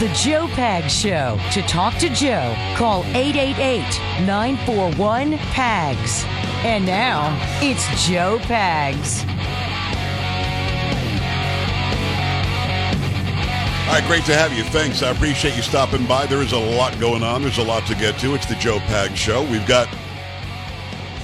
The Joe Pags Show. To talk to Joe, call 888 941 PAGS. And now, it's Joe Pags. All right, great to have you. Thanks. I appreciate you stopping by. There is a lot going on. There's a lot to get to. It's the Joe Pags Show. We've got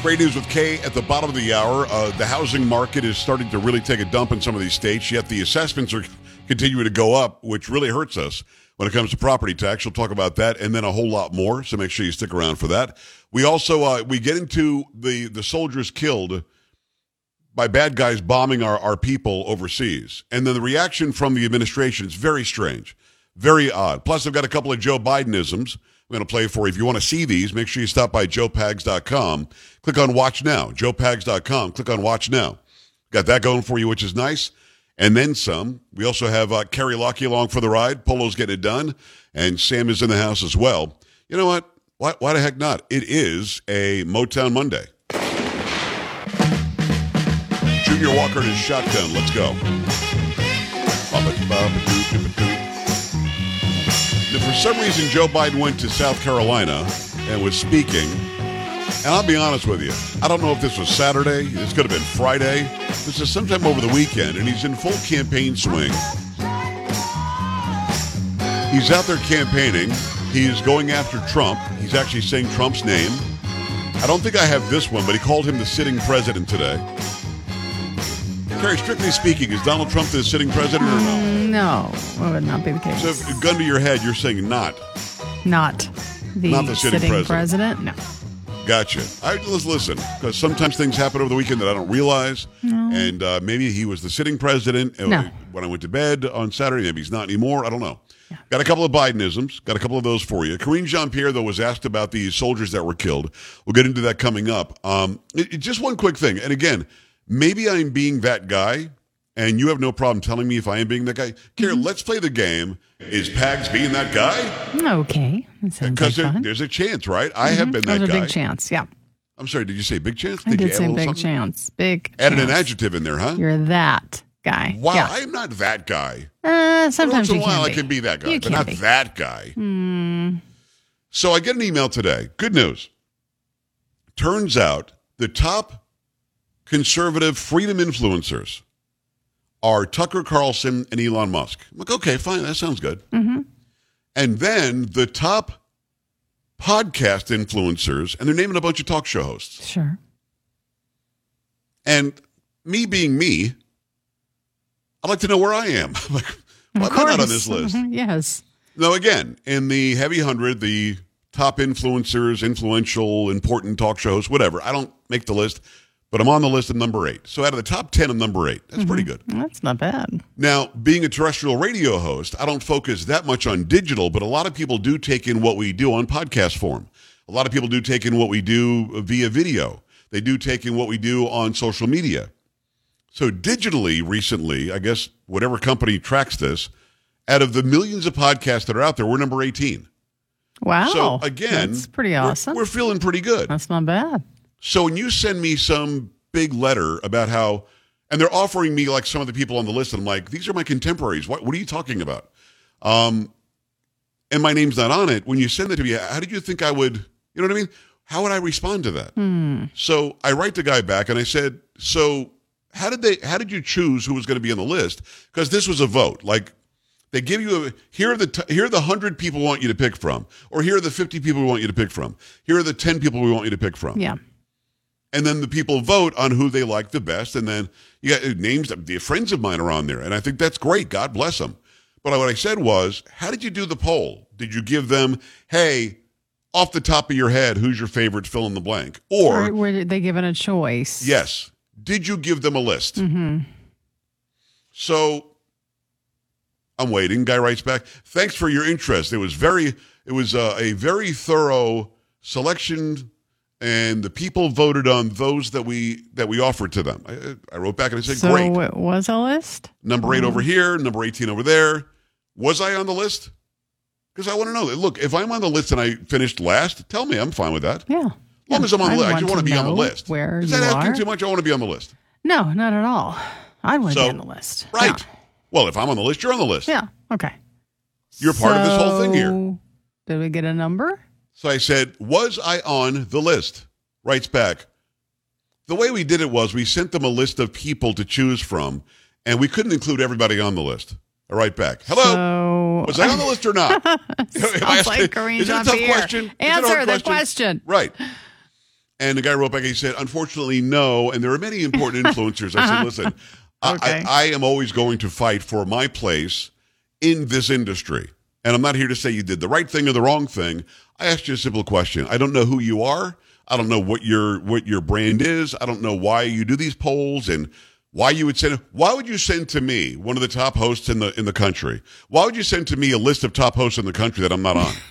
great news with Kay at the bottom of the hour. Uh, the housing market is starting to really take a dump in some of these states, yet the assessments are continuing to go up, which really hurts us when it comes to property tax. We'll talk about that and then a whole lot more. So make sure you stick around for that. We also uh, we get into the the soldiers killed by bad guys bombing our, our people overseas. And then the reaction from the administration is very strange, very odd. Plus, I've got a couple of Joe Bidenisms I'm going to play for you. If you want to see these, make sure you stop by joepags.com. Click on Watch Now. joepags.com. Click on Watch Now. Got that going for you, which is nice. And then some. We also have uh, Carrie Lockie along for the ride. Polo's getting it done. And Sam is in the house as well. You know what? Why, why the heck not? It is a Motown Monday. Junior Walker and his shotgun. Let's go. Now, for some reason, Joe Biden went to South Carolina and was speaking. And I'll be honest with you, I don't know if this was Saturday, this could have been Friday, this is sometime over the weekend, and he's in full campaign swing. He's out there campaigning. He's going after Trump. He's actually saying Trump's name. I don't think I have this one, but he called him the sitting president today. Carrie, strictly speaking, is Donald Trump the sitting president or no? Mm, no, that would not be the case. So, gun to your head, you're saying not. not the, Not the sitting sitting, president. president. No. Gotcha. I let's listen because sometimes things happen over the weekend that I don't realize, and uh, maybe he was the sitting president uh, No. when I went to bed on Saturday. Maybe he's not anymore. I don't know. Got a couple of Bidenisms. Got a couple of those for you. Karine Jean Pierre though was asked about the soldiers that were killed. We'll get into that coming up. Um, it- it- just one quick thing, and again, maybe I'm being that guy. And you have no problem telling me if I am being that guy. Kara, Mm-hmm. let's play the game. Is Pags being that guy? Okay. Sounds like Because there, there's a chance, right? I have been that There's that a big chance. Yeah. I'm sorry, did you say big chance? I did say big something? chance. Big Added an adjective in there, huh? You're that guy. wow, Yeah. I'm not that guy. Uh, sometimes once in a while, I can be that guy, You but not be. That guy. So I get an email today. Good news. Turns out the top conservative freedom influencers are Tucker Carlson and Elon Musk. I'm like, okay, fine, that sounds good. Mm-hmm. And then the top podcast influencers, and they're naming a bunch of talk show hosts. Sure. And me being me, I'd like to know where I am. like, why Of am I not on this list? Yes. No, again, in the heavy hundred, the top influencers, influential, important talk shows, whatever. I don't make the list, but I'm on the list at number eight. So out of the top 10, I'm number eight. That's pretty mm-hmm. good. That's not bad. Now, being a terrestrial radio host, I don't focus that much on digital, but a lot of people do take in what we do on podcast form. A lot of people do take in what we do via video. They do take in what we do on social media. So digitally, recently, I guess whatever company tracks this, out of the millions of podcasts that are out there, we're number 18. Wow. So again, that's pretty we're- awesome. We're, feeling pretty good. that's not bad. So when you send me some big letter about how, and they're offering me like some of the people on the list, and I'm like, these are my contemporaries. What, what are you talking about? Um, and my name's not on it. When you send it to me, how did you think I would? You know what I mean? How would I respond to that? So I write the guy back and I said, so how did they? How did you choose who was going to be on the list? Because this was a vote. Like they give you a here are the t- here are the hundred people we want you to pick from, or here are the fifty people we want you to pick from. Here are the ten people we want you to pick from Yeah. And then the people vote on who they like the best, and then you got names. The friends of mine are on there, and I think that's great. God bless them. But what I said was, how did you do the poll? Did you give them, hey, off the top of your head, who's your favorite fill in the blank? Or Or were they given a choice? yes, did you give them a list? Mm-hmm. So I'm waiting. Guy writes back, thanks for your interest. It was very, it was uh, a very thorough selection, and the people voted on those that we that we offered to them. I, I wrote back and I said, So great. it was a list? Number eight mm-hmm. over here, number 18 over there. Was I on the list? Because I want to know. Look, if I'm on the list and I finished last, tell me. I'm fine with that. Yeah. As long as I'm on the list, I just want to be on the list. Where Is you that asking are? too much? I want to be on the list. No, not at all. I want to So- be on the list. Right. Well, if I'm on the list, you're on the list. Yeah. yeah. Okay. You're part of this whole thing here. Did we get a number? So I said, Was I on the list? Writes back. The way we did it was we sent them a list of people to choose from, and we couldn't include everybody on the list. I write back. Hello. So, was I on the list or not? Sounds like Corinne is it a tough question? Is it a Answer the question. Right. And the guy wrote back, he said, unfortunately, no. And there are many important influencers. I said, listen, I- I, I am always going to fight for my place in this industry. And I'm not here to say you did the right thing or the wrong thing. I asked you a simple question. I don't know who you are. I don't know what your what your brand is. I don't know why you do these polls and why you would send why would you send to me one of the top hosts in the in the country? Why would you send to me a list of top hosts in the country that I'm not on?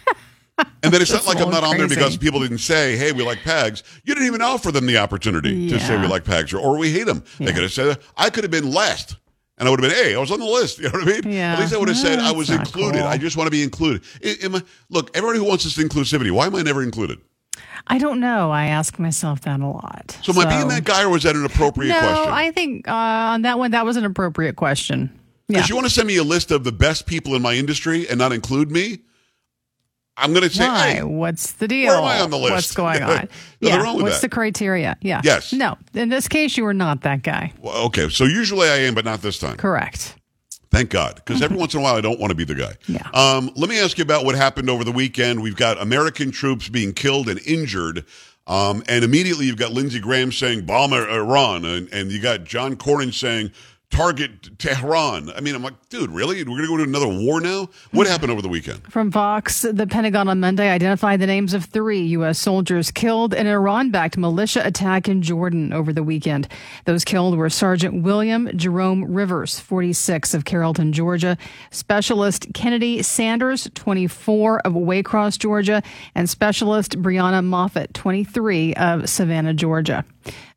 And then it's not like I'm not on there because people didn't say, "Hey, we like Pags." You didn't even offer them the opportunity to say we like Pags or, or we hate them. They could have said, "I could have been last," and I would have been, "Hey, I was on the list." You know what I mean? Yeah. At least I would have said I was included. cool. I just want to be included. I- I- look, everybody who wants this inclusivity, why am I never included? I don't know. I ask myself that a lot. So am I being that guy, or was that an appropriate no, question? I think uh, on that one, that was an appropriate question. Yeah. Because you want to send me a list of the best people in my industry and not include me? I'm going to say, Why? hey, What's the deal? where am I on the list? What's going on? Yeah. What's that. the criteria? Yeah. Yes. No. In this case, you were not that guy. well, okay. So usually I am, but not this time. Correct. Thank God, because every once in a while I don't want to be the guy. Yeah. Um, let me ask you about what happened over the weekend. We've got American troops being killed and injured, um, and immediately you've got Lindsey Graham saying bomb Iran, and, and you got John Cornyn saying target Tehran. I mean, I'm like, dude, really? We're going to go to another war now? What happened over the weekend? From Fox, the Pentagon on Monday identified the names of three U.S. soldiers killed in an Iran backed militia attack in Jordan over the weekend. Those killed were Sergeant William Jerome Rivers, 46 of Carrollton, Georgia, Specialist Kennedy Sanders, 24 of Waycross, Georgia, and Specialist Brianna Moffett, 23 of Savannah, Georgia.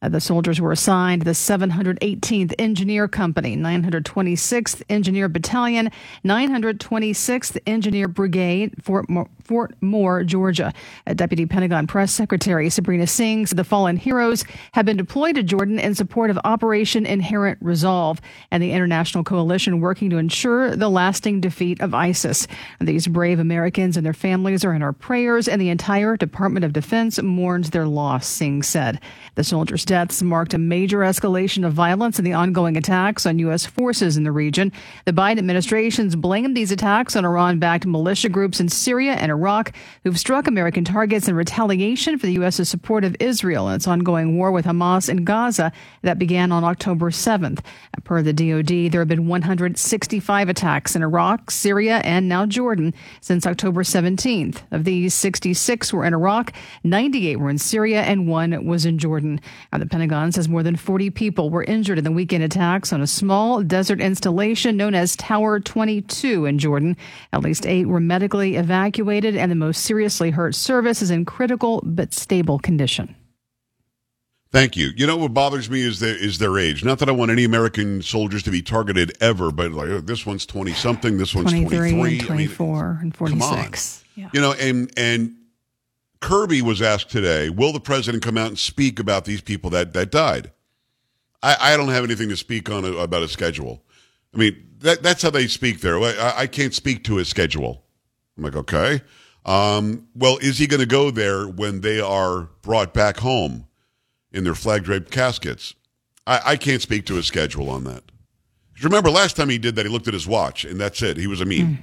Uh, the soldiers were assigned the 718th Engineer Company, 926th Engineer Battalion, 926th Engineer Brigade, Fort Fort Moore, Georgia. Deputy Pentagon Press Secretary Sabrina Singh said the fallen heroes have been deployed to Jordan in support of Operation Inherent Resolve and the international coalition working to ensure the lasting defeat of ISIS. These brave Americans and their families are in our prayers, and the entire Department of Defense mourns their loss, Singh said. The soldiers' deaths marked a major escalation of violence in the ongoing attacks on U.S. forces in the region. The Biden administration's blamed these attacks on Iran backed militia groups in Syria and Iraq who've struck American targets in retaliation for the U.S.'s support of Israel in its ongoing war with Hamas in Gaza that began on October 7th. Per the DoD, there have been 165 attacks in Iraq, Syria, and now Jordan since October 17th. Of these, 66 were in Iraq, 98 were in Syria, and one was in Jordan. Now, the Pentagon says more than 40 people were injured in the weekend attacks on a small desert installation known as Tower 22 in Jordan. At least eight were medically evacuated, and the most seriously hurt service is in critical but stable condition. Thank you. You know what bothers me is their is their age. Not that I want any American soldiers to be targeted ever, but like oh, this one's twenty something, this one's 23 twenty three. and 24 and 46. Yeah. You know, and and Kirby was asked today, will the president come out and speak about these people that that died? I, I don't have anything to speak on a, about a schedule. I mean, that that's how they speak there. I, I can't speak to his schedule. I'm like, okay. Um, well, is he going to go there when they are brought back home in their flag draped caskets? I, I can't speak to his schedule on that. Remember, last time he did that, he looked at his watch, and that's it. He was a meme.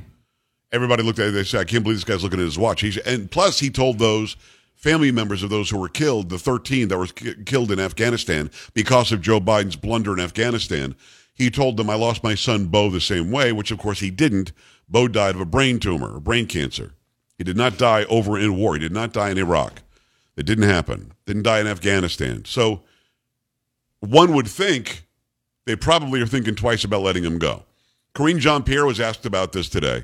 Everybody looked at it. They said, "I can't believe this guy's looking at his watch." He's, and plus, he told those family members of those who were killed, the 13 that were ki- killed in Afghanistan because of Joe Biden's blunder in Afghanistan. He told them, "I lost my son Bo the same way," which of course he didn't. Bo died of a brain tumor, a brain cancer. He did not die over in war. He did not die in Iraq. It didn't happen. Didn't die in Afghanistan. So one would think they probably are thinking twice about letting him go. Karine Jean Pierre was asked about this today.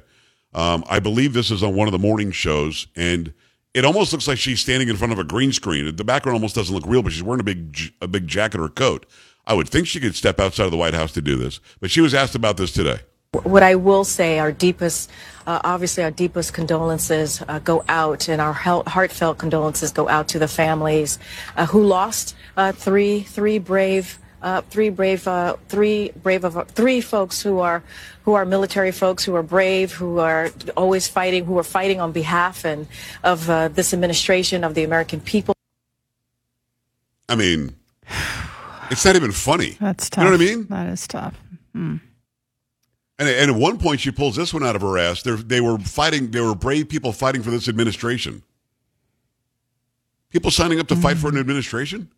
Um, I believe this is on one of the morning shows, and it almost looks like she's standing in front of a green screen. The background almost doesn't look real, but she's wearing a big a big jacket or coat. I would think she could step outside of the White House to do this, but she was asked about this today. What I will say, our deepest, uh, obviously, our deepest condolences uh, go out, and our heartfelt condolences go out to the families uh, who lost uh, three three brave uh, three brave, uh, three brave of three folks who are who are military folks who are brave, who are always fighting, who are fighting on behalf and of uh, this administration of the American people. I mean, it's not even funny. That's tough. You know what I mean? That is tough. Hmm. And, and at one point, she pulls this one out of her ass. They're, they were fighting. They were brave people fighting for this administration. People signing up to fight for an mm-hmm. administration?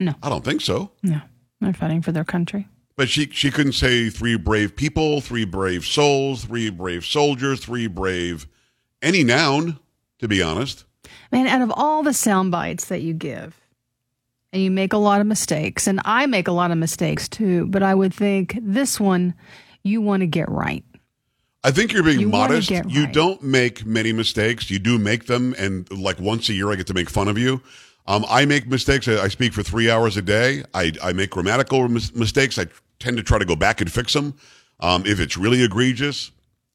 No. I don't think so. No, they're fighting for their country. But she she couldn't say three brave people, three brave souls, three brave soldiers, three brave any noun. To be honest, Man, out of all the sound bites that you give, and you make a lot of mistakes, and I make a lot of mistakes too, but I would think this one you want to get right. I think you're being You modest. You right. don't make many mistakes. You do make them, and like once a year, I get to make fun of you. Um, I make mistakes. I, I speak for three hours a day. I, I make grammatical mis- mistakes. I tend to try to go back and fix them. Um, if it's really egregious,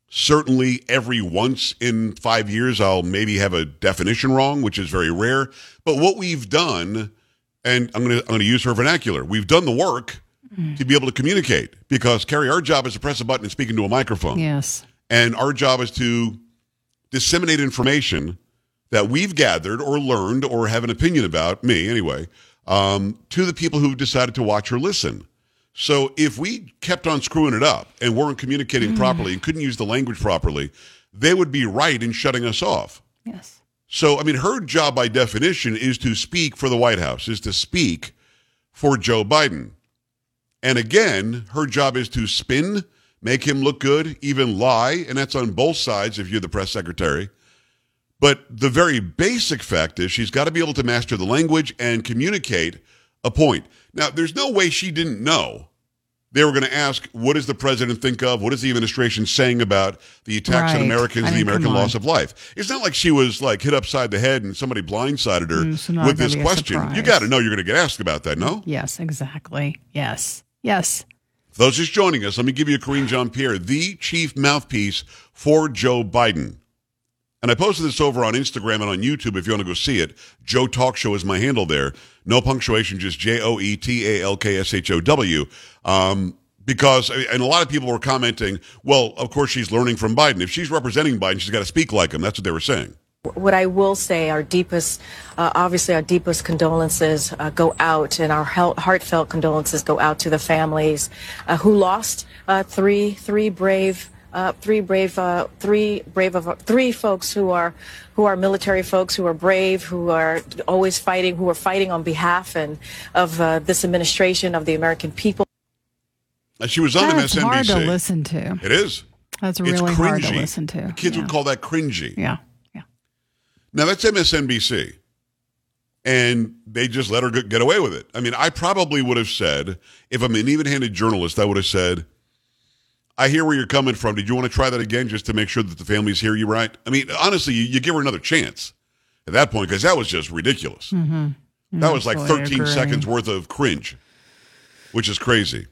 certainly every once in five years, I'll maybe have a definition wrong, which is very rare. But what we've done, and I'm going to I'm going to use her vernacular. We've done the work to be able to communicate because Carrie, our job is to press a button and speak into a microphone. Yes. And our job is to disseminate information that we've gathered or learned or have an opinion about, me anyway, um, to the people who've decided to watch or listen. So if we kept on screwing it up and weren't communicating properly and couldn't use the language properly, they would be right in shutting us off. Yes. So, I mean, her job by definition is to speak for the White House, is to speak for Joe Biden. And again, her job is to spin, make him look good, even lie. And that's on both sides if you're the press secretary. But the very basic fact is she's got to be able to master the language and communicate a point. Now, there's no way she didn't know. They were going to ask, what does the president think of? What is the administration saying about the attacks on Americans I and the American loss of life? It's not like she was like hit upside the head and somebody blindsided her Mm, so with this question. You got to know you're going to get asked about that, no? Yes, exactly. Yes. Yes. For those just joining us, let me give you Karine Jean Pierre, the chief mouthpiece for Joe Biden. And I posted this over on Instagram and on YouTube if you want to go see it. Joe Talk Show is my handle there. No punctuation, just J O E T A L K S H O W. Um, because, and a lot of people were commenting, well, of course she's learning from Biden. If she's representing Biden, she's got to speak like him. That's what they were saying. What I will say, our deepest, uh, obviously, our deepest condolences uh, go out, and our heartfelt condolences go out to the families uh, who lost uh, three, three brave, uh, three brave, uh, three brave of three folks who are, who are military folks, who are brave, who are always fighting, who are fighting on behalf and of uh, this administration, of the American people. She was on That's MSNBC. hard to listen to. It is. That's It's really hard to listen to. The kids yeah. would call that cringy. Yeah. Now that's MSNBC. And they just let her get away with it. I mean, I probably would have said, if I'm an even handed journalist, I would have said, I hear where you're coming from. Did you want to try that again just to make sure that the families hear you right? I mean, honestly, you, you give her another chance at that point because that was just ridiculous. Mm-hmm. That was like 13 agree. seconds worth of cringe, which is crazy.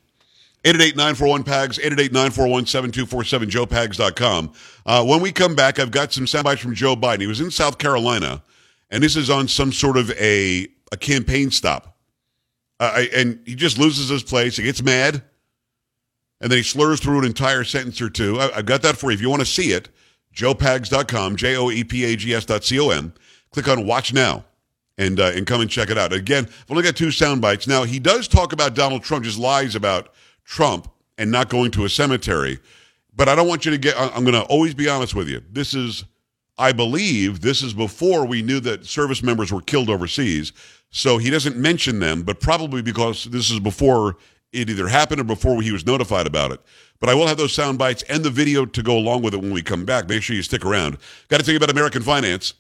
888-941-PAGS, 888-941-7247, joepags.com. Uh, when we come back, I've got some sound bites from Joe Biden. He was in South Carolina, and this is on some sort of a, a campaign stop. Uh, and he just loses his place. He gets mad, and then he slurs through an entire sentence or two. I, I've got that for you. If you want to see it, joepags.com, J-O-E-P-A-G-S dot C-O-M. Click on Watch Now and uh, and come and check it out. Again, I've only got two sound bites. Now, he does talk about Donald Trump, just lies about Trump and not going to a cemetery. But I don't want you to get, I'm going to always be honest with you. This is, I believe, this is before we knew that service members were killed overseas. So he doesn't mention them, but probably because this is before it either happened or before he was notified about it. But I will have those sound bites and the video to go along with it when we come back. Make sure you stick around. Got to tell you about American Finance.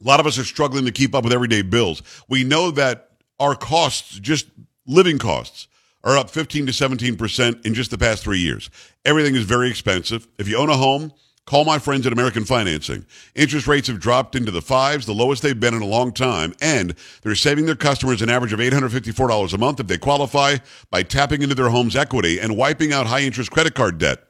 A lot of us are struggling to keep up with everyday bills. We know that our costs, just living costs, are up 15 to 17% in just the past three years. Everything is very expensive. If you own a home, call my friends at American Financing. Interest rates have dropped into the fives, the lowest they've been in a long time, and they're saving their customers an average of $854 a month if they qualify by tapping into their home's equity and wiping out high interest credit card debt.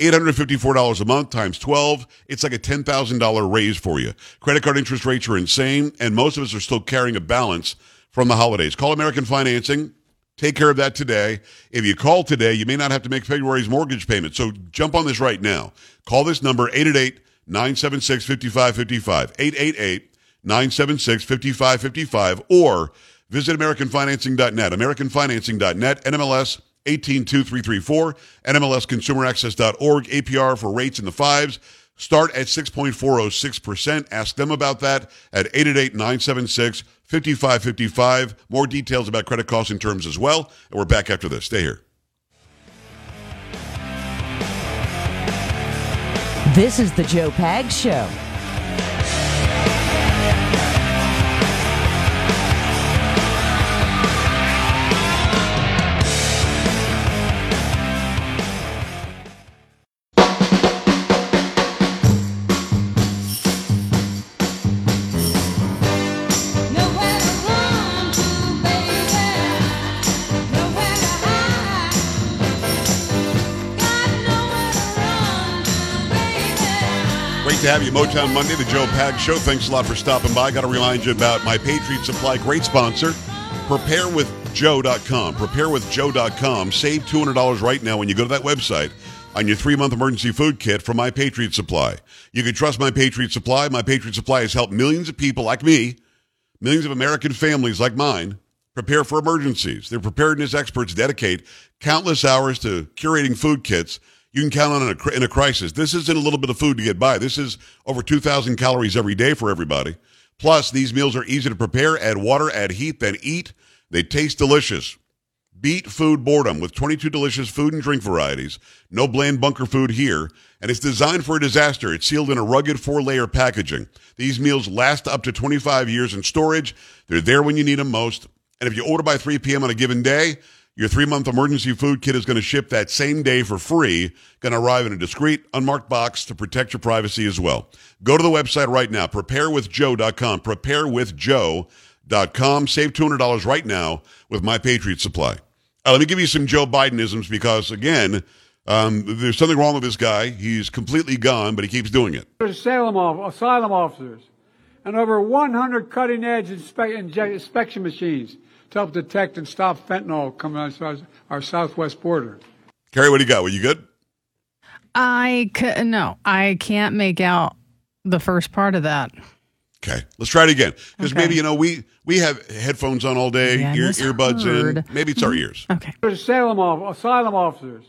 $854 a month times 12, it's like a $10,000 raise for you. Credit card interest rates are insane, and most of us are still carrying a balance from the holidays. Call American Financing Take care of that today. If you call today, you may not have to make February's mortgage payment. So jump on this right now. Call this number 888 976 5555. 888 976 5555 or visit AmericanFinancing.net. AmericanFinancing.net, NMLS 182334, NMLSConsumerAccess.org, APR for rates in the fives. Start at 6.406%. Ask them about that at 888 976 5555. More details about credit costs and terms as well. And we're back after this. Stay here. This is the Joe Pags Show. To have you. Motown Monday, the Joe Pags Show. Thanks a lot for stopping by. Got to remind you about my Patriot Supply, great sponsor. PrepareWithJoe.com. PrepareWithJoe.com. Save $200 right now when you go to that website on your three month emergency food kit from My Patriot Supply. You can trust My Patriot Supply. My Patriot Supply has helped millions of people like me, millions of American families like mine, prepare for emergencies. Their preparedness experts dedicate countless hours to curating food kits you can count on in a, in a crisis. This isn't a little bit of food to get by. This is over 2,000 calories every day for everybody. Plus, these meals are easy to prepare. Add water, add heat, then eat. They taste delicious. Beat food boredom with 22 delicious food and drink varieties. No bland bunker food here. And it's designed for a disaster. It's sealed in a rugged four layer packaging. These meals last up to 25 years in storage. They're there when you need them most. And if you order by 3 p.m. on a given day, your three month emergency food kit is going to ship that same day for free. Going to arrive in a discreet, unmarked box to protect your privacy as well. Go to the website right now, preparewithjoe.com. Preparewithjoe.com. Save $200 right now with My Patriot Supply. Uh, let me give you some Joe Bidenisms because, again, um, there's something wrong with this guy. He's completely gone, but he keeps doing it. Asylum, asylum officers and over 100 cutting edge inspe- inspection machines to help detect and stop fentanyl coming out our, our southwest border. Carrie, what do you got? Were you good? I c- no, I can't make out the first part of that. Okay, let's try it again because Okay. maybe you know we we have headphones on all day, Yeah, ear, this earbuds in. Maybe it's our ears. Okay. There's asylum, off- asylum officers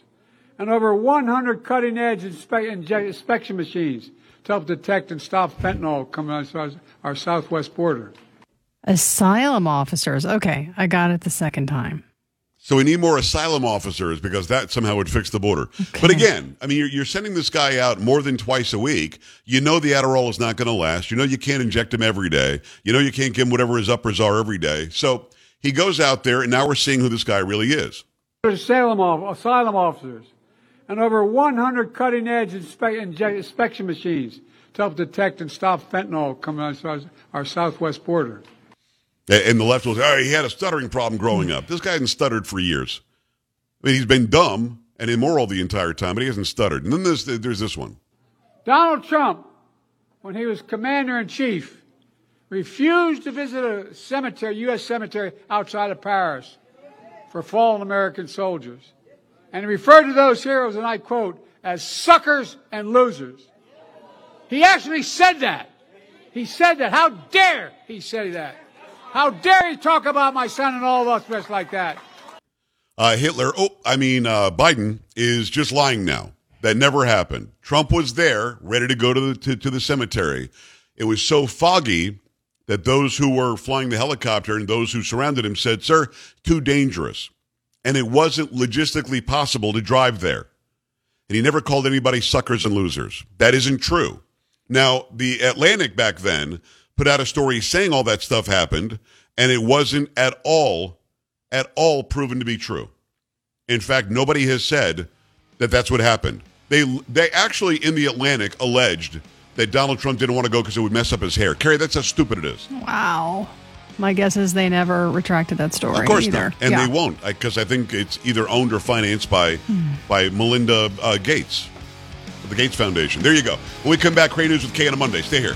and over 100 cutting edge inspe- inje- inspection machines to help detect and stop fentanyl coming out our, our southwest border. Asylum officers. Okay, I got it the second time. So we need more asylum officers because that somehow would fix the border. But again, I mean, you're, you're sending this guy out more than twice a week. You know the Adderall is not going to last. You know you can't inject him every day. You know you can't give him whatever his uppers are every day. So he goes out there, and now we're seeing who this guy really is. Asylum, asylum officers and over 100 cutting edge inspe- inje- inspection machines to help detect and stop fentanyl coming out our, our southwest border. And the left will say, oh, he had a stuttering problem growing hmm. up. This guy hasn't stuttered for years. I mean, he's been dumb and immoral the entire time, but he hasn't stuttered. And then there's, there's this one. Donald Trump, when he was commander in chief, refused to visit a cemetery, U.S. cemetery outside of Paris for fallen American soldiers. And he referred to those heroes, and I quote, as suckers and losers. He actually said that. He said that. How dare he say that? How dare he talk about my son and all of us just like that? Uh, Hitler, oh, I mean, uh, Biden is just lying now. That never happened. Trump was there, ready to go to the, to, to the cemetery. It was so foggy that those who were flying the helicopter and those who surrounded him said, Sir, too dangerous. And it wasn't logistically possible to drive there. And he never called anybody suckers and losers. That isn't true. Now, the Atlantic back then put out a story saying all that stuff happened, and it wasn't at all, at all proven to be true. In fact, nobody has said that that's what happened. They they actually in the Atlantic alleged that Donald Trump didn't want to go because it would mess up his hair. Carrie, that's how stupid it is. Wow. My guess is they never retracted that story. Of course either. not, and Yeah. they won't because I think it's either owned or financed by by Melinda uh, Gates, the Gates Foundation. There you go. When we come back, Cray News with Kay on a Monday. Stay here.